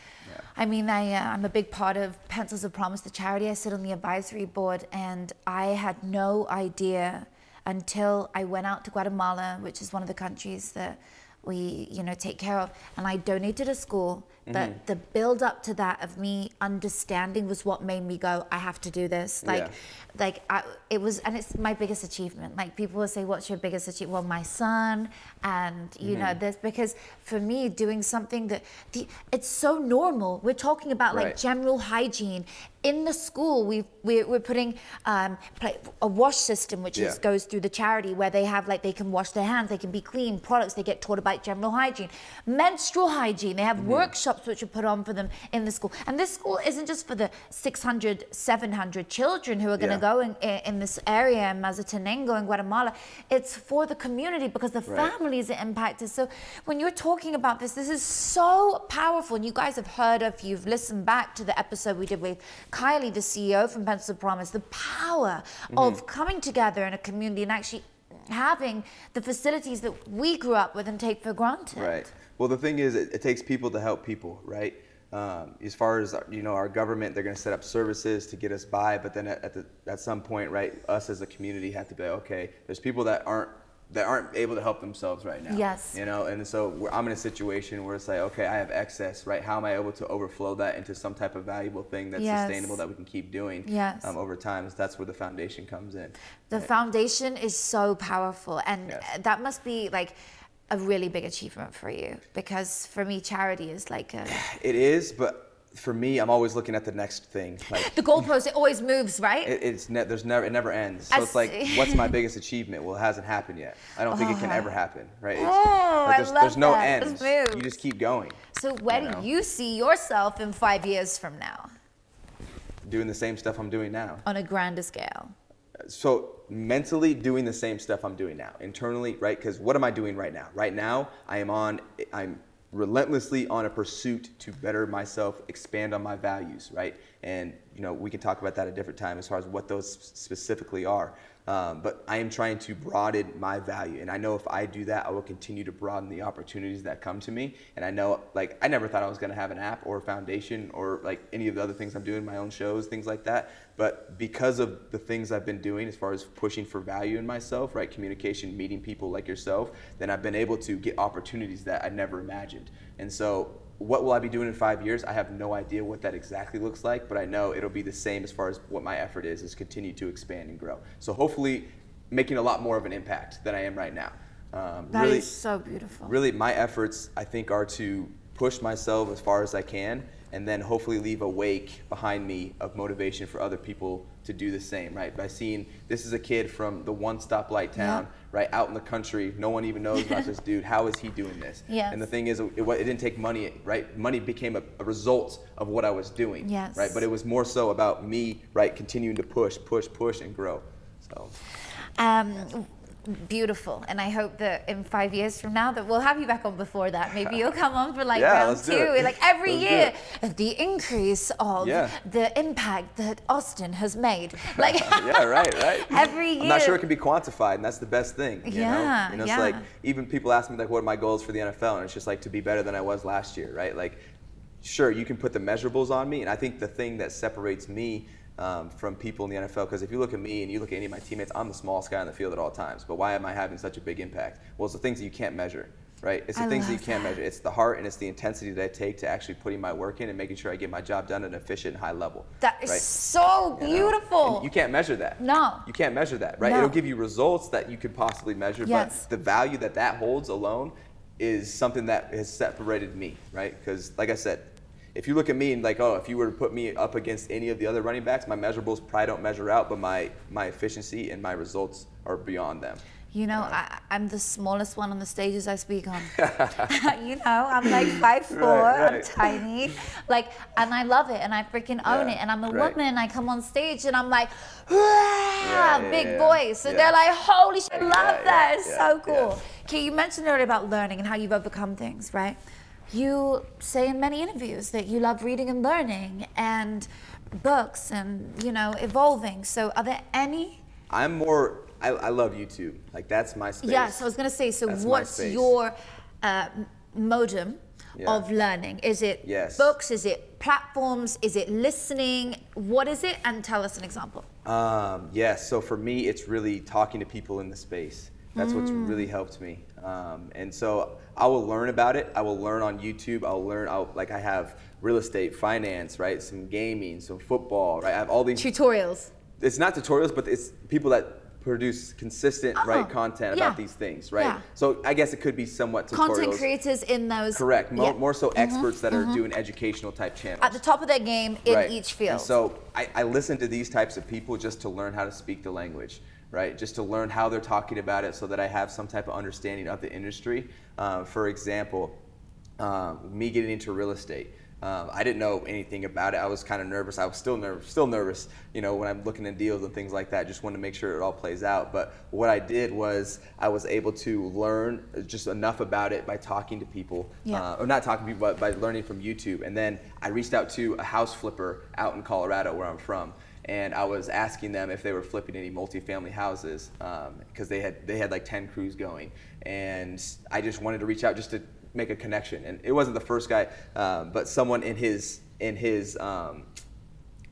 I mean, I, uh, I'm a big part of Pencils of Promise, the charity. I sit on the advisory board, and I had no idea until I went out to Guatemala, which is one of the countries that we, you know, take care of, and I donated a school. But the build up to that of me understanding was what made me go, I have to do this. Like, Yeah. like I, it was and it's my biggest achievement like people will say what's your biggest achievement well my son and you know Mm-hmm. this because for me doing something that the it's so normal we're talking about like Right. general hygiene in the school we've, we're, we're putting um, a wash system which is, goes through the charity where they have like they can wash their hands they can be clean products they get taught about general hygiene menstrual hygiene they have Mm-hmm. workshops which are put on for them in the school and this school isn't just for the 600 700 children who are going to Yeah. go in, in this area in Mazatenango in Guatemala it's for the community because the Right. families are impacted so when you're talking about this this is so powerful and you guys have heard if you've listened back to the episode we did with Kylie the CEO from Pencils of Promise the power Mm-hmm. of coming together in a community and actually having the facilities that we grew up with and take for granted Right. Well, the thing is, it, it takes people to help people, right? Um, as far as you know, our government, they're going to set up services to get us by, but then at, at, the, at some point, right, us as a community have to be okay. There's people that aren't that aren't able to help themselves right now. Yes. You know, and so we're, I'm in a situation where it's like, okay, I have excess, right? How am I able to overflow that into some type of valuable thing that's Yes. sustainable that we can keep doing Yes. um, over time? So that's where the foundation comes in. The foundation is so powerful, and Yes. that must be like a really big achievement for you because for me, charity is like a, It is, but for me, I'm always looking at the next thing. Like the goalpost. It always moves, right? It, it's ne- there's never it never ends. So I it's like, what's my biggest achievement? Well, it hasn't happened yet. I don't think it can oh. ever happen, right? It's, Oh, like, I there's, love there's no that. This. You just keep going, so where you know. do you see yourself in five years from now doing the same stuff I'm doing now. on a grander scale? So mentally doing the same stuff I'm doing now. Internally, right? Because what am I doing right now? Right now, I am on. I'm relentlessly on a pursuit to better myself, expand on my values, right? And you know, we can talk about that at a different time as far as what those specifically are. Um, but I am trying to broaden my value, and I know if I do that, I will continue to broaden the opportunities that come to me. And I know, like, I never thought I was going to have an app or a foundation or like any of the other things I'm doing, my own shows, things like that. But because of the things I've been doing, as far as pushing for value in myself, right, communication, meeting people like yourself, then I've been able to get opportunities that I never imagined. And so what will I be doing in five years? I have no idea what that exactly looks like, but I know it'll be the same as far as what my effort is, is continue to expand and grow. So hopefully making a lot more of an impact than I am right now. Um, That is really, so beautiful. really my efforts, I think, are to push myself as far as I can and then hopefully leave a wake behind me of motivation for other people to do the same, right? By seeing this is a kid from the one stoplight town, right, out in the country, no one even knows about this dude. How is he doing this? Yes. And the thing is, it, it didn't take money, right? Money became a, a result of what I was doing, Yes. right? But it was more so about me, right, continuing to push, push, push, and grow. So. Um, beautiful, and I hope that in five years from now that we'll have you back on before that. Maybe you'll come on for like Yeah, round two, like every Let's year. The increase of Yeah. the impact that Austin has made, like yeah, right, right. every year. I'm not sure it can be quantified, and that's the best thing. You Yeah, know? You know, yeah. it's like even people ask me like, what are my goals for the NFL, and it's just like to be better than I was last year, right? Like, sure, you can put the measurables on me, and I think the thing that separates me um, from people in the NFL, because if you look at me and you look at any of my teammates, I'm the smallest guy on the field at all times. But why am I having such a big impact? Well, it's the things that you can't measure. Right? It's the I things that you can't that. measure. It's the heart and it's the intensity that I take to actually putting my work in and making sure I get my job done at an efficient, high level. that is right? so You beautiful. You can't measure that. No. You can't measure that, right? No. It'll give you results that you could possibly measure, Yes. but the value that that holds alone is something that has separated me, right? Because, like I said, if you look at me and like, oh, if you were to put me up against any of the other running backs, my measurables probably don't measure out, but my my efficiency and my results are beyond them. You know, I, I'm the smallest one on the stages I speak on. you know, I'm like five four. Right, I'm tiny, like, and I love it, and I freaking own Yeah, it. And I'm a right. woman, and I come on stage, and I'm like, "Rah!" yeah, big yeah. voice, and Yeah. they're like, holy shit, I love Yeah, that. yeah, It's yeah, so cool. yeah. Okay, you mentioned earlier about learning and how you've overcome things, right? You say in many interviews that you love reading and learning, and books, and you know, evolving. So, are there any? I'm more. I, I love YouTube. Like that's my space. Yes, I was going to say. So, That's what's your uh, modem Yeah. of learning? Is it Yes. books? Is it platforms? Is it listening? What is it? And tell us an example. Um, yes. So for me, it's really talking to people in the space. That's what's Mm. really helped me. Um, and so I will learn about it. I will learn on YouTube. I'll learn. I'll, like I have real estate, finance, right? Some gaming, some football, right? I have all these. Tutorials. It's not tutorials, but it's people that produce consistent, Oh, right, content yeah. about these things, right? Yeah. So I guess it could be somewhat tutorials. Content creators in those. Correct. More, Yeah. Mm-hmm. more so experts that are doing educational type channels At the top of their game in right. each field. And so I, I listen to these types of people just to learn how to speak the language, right? Just to learn how they're talking about it so that I have some type of understanding of the industry. Um, for example, um, me getting into real estate. Um, I didn't know anything about it. I was kind of nervous. I was still nervous, still nervous, you know, when I'm looking at deals and things like that. Just wanted to make sure it all plays out. But what I did was I was able to learn just enough about it by talking to people, Yeah. uh, or not talking to people, but by learning from YouTube. And then I reached out to a house flipper out in Colorado, where I'm from, and I was asking them if they were flipping any multifamily houses because they had they had like 10 crews going, and I just wanted to reach out just to make a connection. And it wasn't the first guy, um, but someone in his in his um,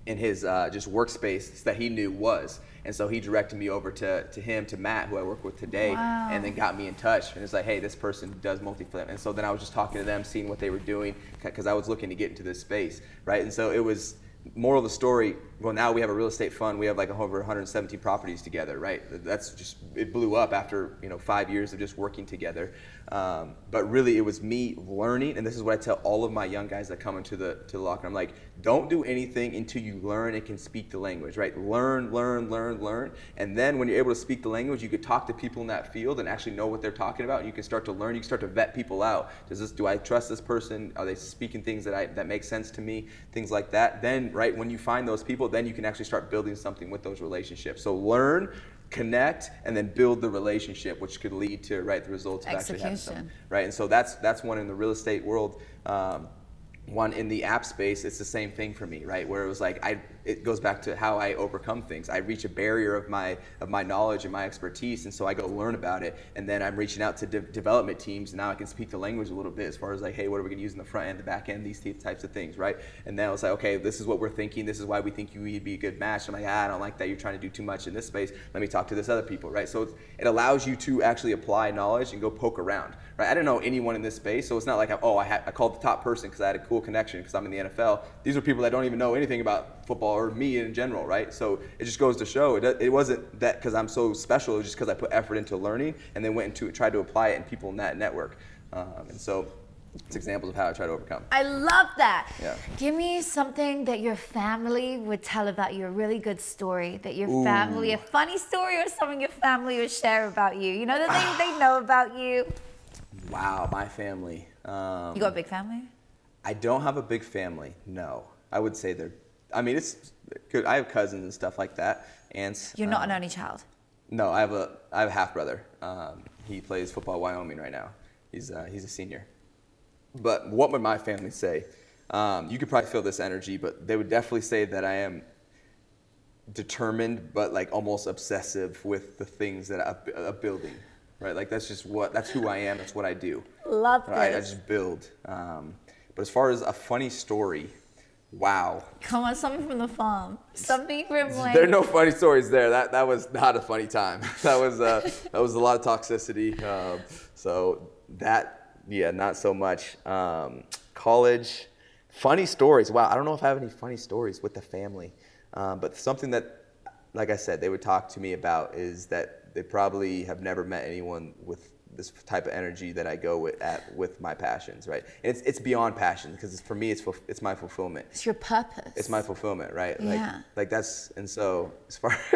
in his uh, just workspace that he knew was. And so he directed me over to, to him, to Matt, who I work with today, Wow. and then got me in touch. And it's like, hey, this person does multi-flip. And so then I was just talking to them, seeing what they were doing, because I was looking to get into this space, right? And so it was, moral of the story, well, now we have a real estate fund. We have like over 117 properties together, right? That's just, it blew up after, you know, five years of just working together. Um, but really, it was me learning, and this is what I tell all of my young guys that come into the to the locker. I'm like, don't do anything until you learn and can speak the language, right? Learn, learn, learn, learn, and then when you're able to speak the language, you could talk to people in that field and actually know what they're talking about. You can start to learn. You can start to vet people out. Does this? Do I trust this person? Are they speaking things that I that make sense to me? Things like that. Then, right when you find those people, then you can actually start building something with those relationships. So learn connect and then build the relationship which could lead to right the results of actually having Execution. something right and so that's that's one in the real estate world um, one in the app space it's the same thing for me right where it was like i it goes back to how i overcome things. I reach a barrier of my of my knowledge and my expertise and so i go learn about it and then i'm reaching out to de- development teams and now i can speak the language a little bit as far as like hey what are we going to use in the front end the back end these types of things right? And then i was like okay this is what we're thinking this is why we think you would be a good match. I'm like ah, i don't like that you're trying to do too much in this space let me talk to this other people right? So it allows you to actually apply knowledge and go poke around right i didn't know anyone in this space so it's not like I, oh i, had, I called the top person because i had a cool connection because i'm in the nfl these are people that don't even know anything about football or me in general right so it just goes to show it, it wasn't that because i'm so special it was just because i put effort into learning and then went into tried to apply it in people in that network um, and so it's examples of how I try to overcome. I love that. Yeah. Give me something that your family would tell about you, a really good story that your family, a funny story or something your family would share about you. You know, the things they know about you. Wow, my family. Um, You got a big family? I don't have a big family. No, I would say they're. I mean, it's good. I have cousins and stuff like that. Aunts. You're not um, an only child. No, I have a I have a half brother. Um, he plays football Wyoming right now. He's uh, he's a senior. But what would my family say? Um, you could probably feel this energy, but they would definitely say that I am determined, but like almost obsessive with the things that I'm uh, building. Right, like that's just what that's who I am. That's what I do. Love Right, I this. just build. Um, but as far as a funny story, wow, Come on, something from the farm. Something from like. there are no funny stories there. That that was not a funny time. that was uh, that was a lot of toxicity. Um, so that yeah, not so much. Um, college, funny stories. Wow, I don't know if I have any funny stories with the family, um, but something that, like I said, they would talk to me about is that they probably have never met anyone with this type of energy that I go with at with my passions, right? And it's it's beyond passion because for me it's it's my fulfillment It's your purpose. it's my fulfillment, right? Like, Yeah. like that's and so as far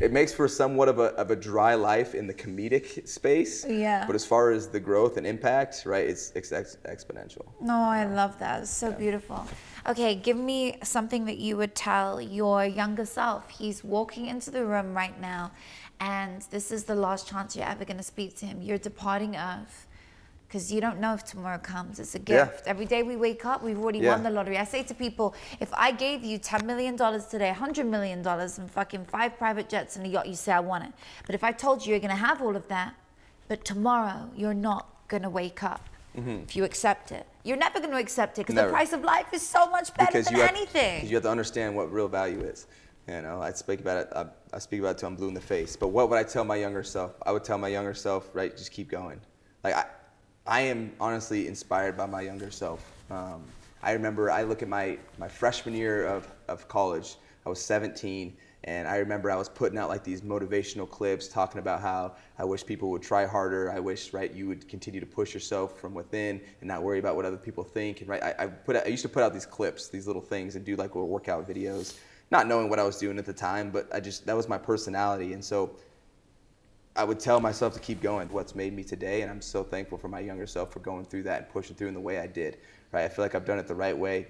it makes for somewhat of a of a dry life in the comedic space. Yeah. But as far as the growth and impact, right, it's, it's ex- exponential. No, I love that. It's so beautiful. Okay, give me something that you would tell your younger self. He's walking into the room right now, and this is the last chance you're ever going to speak to him. You're departing Earth because you don't know if tomorrow comes. It's a Yeah. gift. Every day we wake up, we've already Yeah. won the lottery. I say to people, if I gave you $10 million today, $100 million, and fucking five private jets and a yacht, you say, I want it. But if I told you you're going to have all of that, but tomorrow you're not going to wake up. If you accept it, you're never going to accept it because the Mm-hmm. Price of life is so much better than you have, anything. because you have to understand what real value is. You know, I speak about it. I, I speak about it till I'm blue in the face. But what would I tell my younger self? I would tell my younger self, right, just keep going. Like I, I am honestly inspired by my younger self. Um, I remember I look at my my freshman year of of college. I was 17, and I remember I was putting out like these motivational clips talking about how I wish people would try harder. I wish, right, you would continue to push yourself from within and not worry about what other people think. And right, I, I put out, I used to put out these clips, these little things, and do like little workout videos, not knowing what I was doing at the time, but I just that was my personality, and so I would tell myself to keep going. What's made me today, and I'm so thankful for my younger self for going through that and pushing through in the way I did. Right, I feel like I've done it the right way,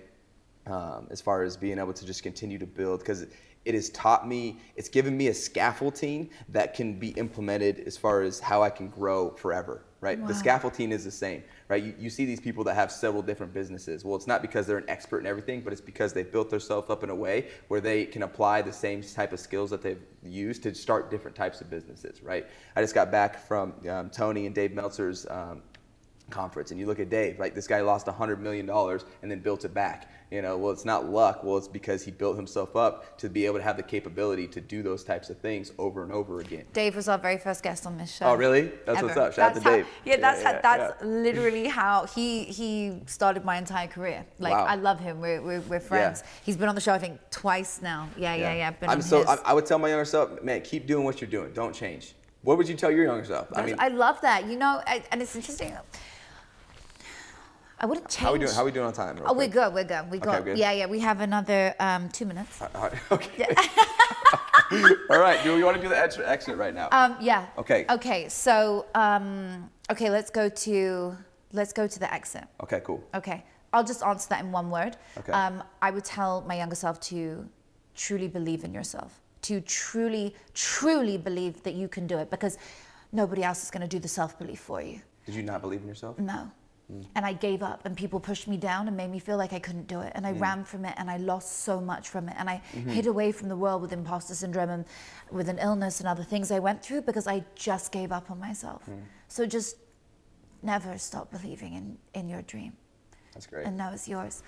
um, as far as being able to just continue to build because it has taught me, it's given me a scaffolding that can be implemented as far as how I can grow forever. Right, the scaffolding is the same. Right, you, you see these people that have several different businesses. Well, it's not because they're an expert in everything, but it's because they've built themselves up in a way where they can apply the same type of skills that they've used to start different types of businesses. Right, I just got back from um, Tony and Dave Meltzer's um, conference and you look at Dave, right? This guy lost $100 million and then built it back. You know, well, it's not luck. Well, it's because he built himself up to be able to have the capability to do those types of things over and over again. Dave was our very first guest on this show. Oh, really? That's what's up. Shout out to how- Dave. Yeah, that's how, yeah, that's yeah. literally how he he started my entire career. Like Wow. I love him. We're we're, we're friends. He's been on the show I think twice now. Yeah, yeah, yeah. Been I'm on so. I, I would tell my younger self, man, keep doing what you're doing. Don't change. What would you tell your younger self? I mean, I love that. You know, I, and it's interesting. I wouldn't change. how we doing? How we doing on time? Oh, we're good. We're good. We Okay, got. good. Yeah, yeah. We have another um, two minutes. All right. Okay. All right. Do you want to do the exit, exit right now? Um, yeah. Okay. Okay. So, um, okay, let's go to let's go to the exit. okay. Cool. Okay. I'll just answer that in one word. Okay. Um, I would tell my younger self to truly believe in yourself, to truly, truly believe that you can do it because nobody else is going to do the self belief for you. Did you not believe in yourself? No. And I gave up, and people pushed me down and made me feel like I couldn't do it. And I mm. ran from it, and I lost so much from it. And I mm-hmm. hid away from the world with imposter syndrome and with an illness and other things I went through because I just gave up on myself. Mm. So just never stop believing in, in your dream. That's great. And now it's yours.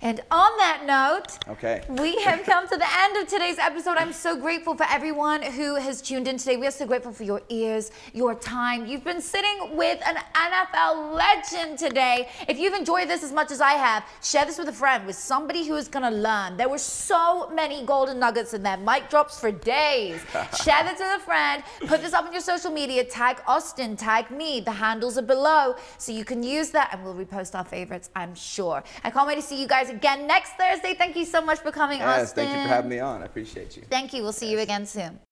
And on that note, Okay. we have come to the end of today's episode. I'm so grateful for everyone who has tuned in today. We are so grateful for your ears, your time. You've been sitting with an NFL legend today. If you've enjoyed this as much as I have, share this with a friend, with somebody who is going to learn. There were so many golden nuggets in there. Mic drops for days. share this with a friend. Put this up on your social media. Tag Austin, tag me. The handles are below so you can use that and we'll repost our favorites, I'm sure. I can't wait to see you guys again next Thursday. Thank you so much for coming, Yes, Austin. thank you for having me on. I appreciate you. Thank you. We'll see you again soon.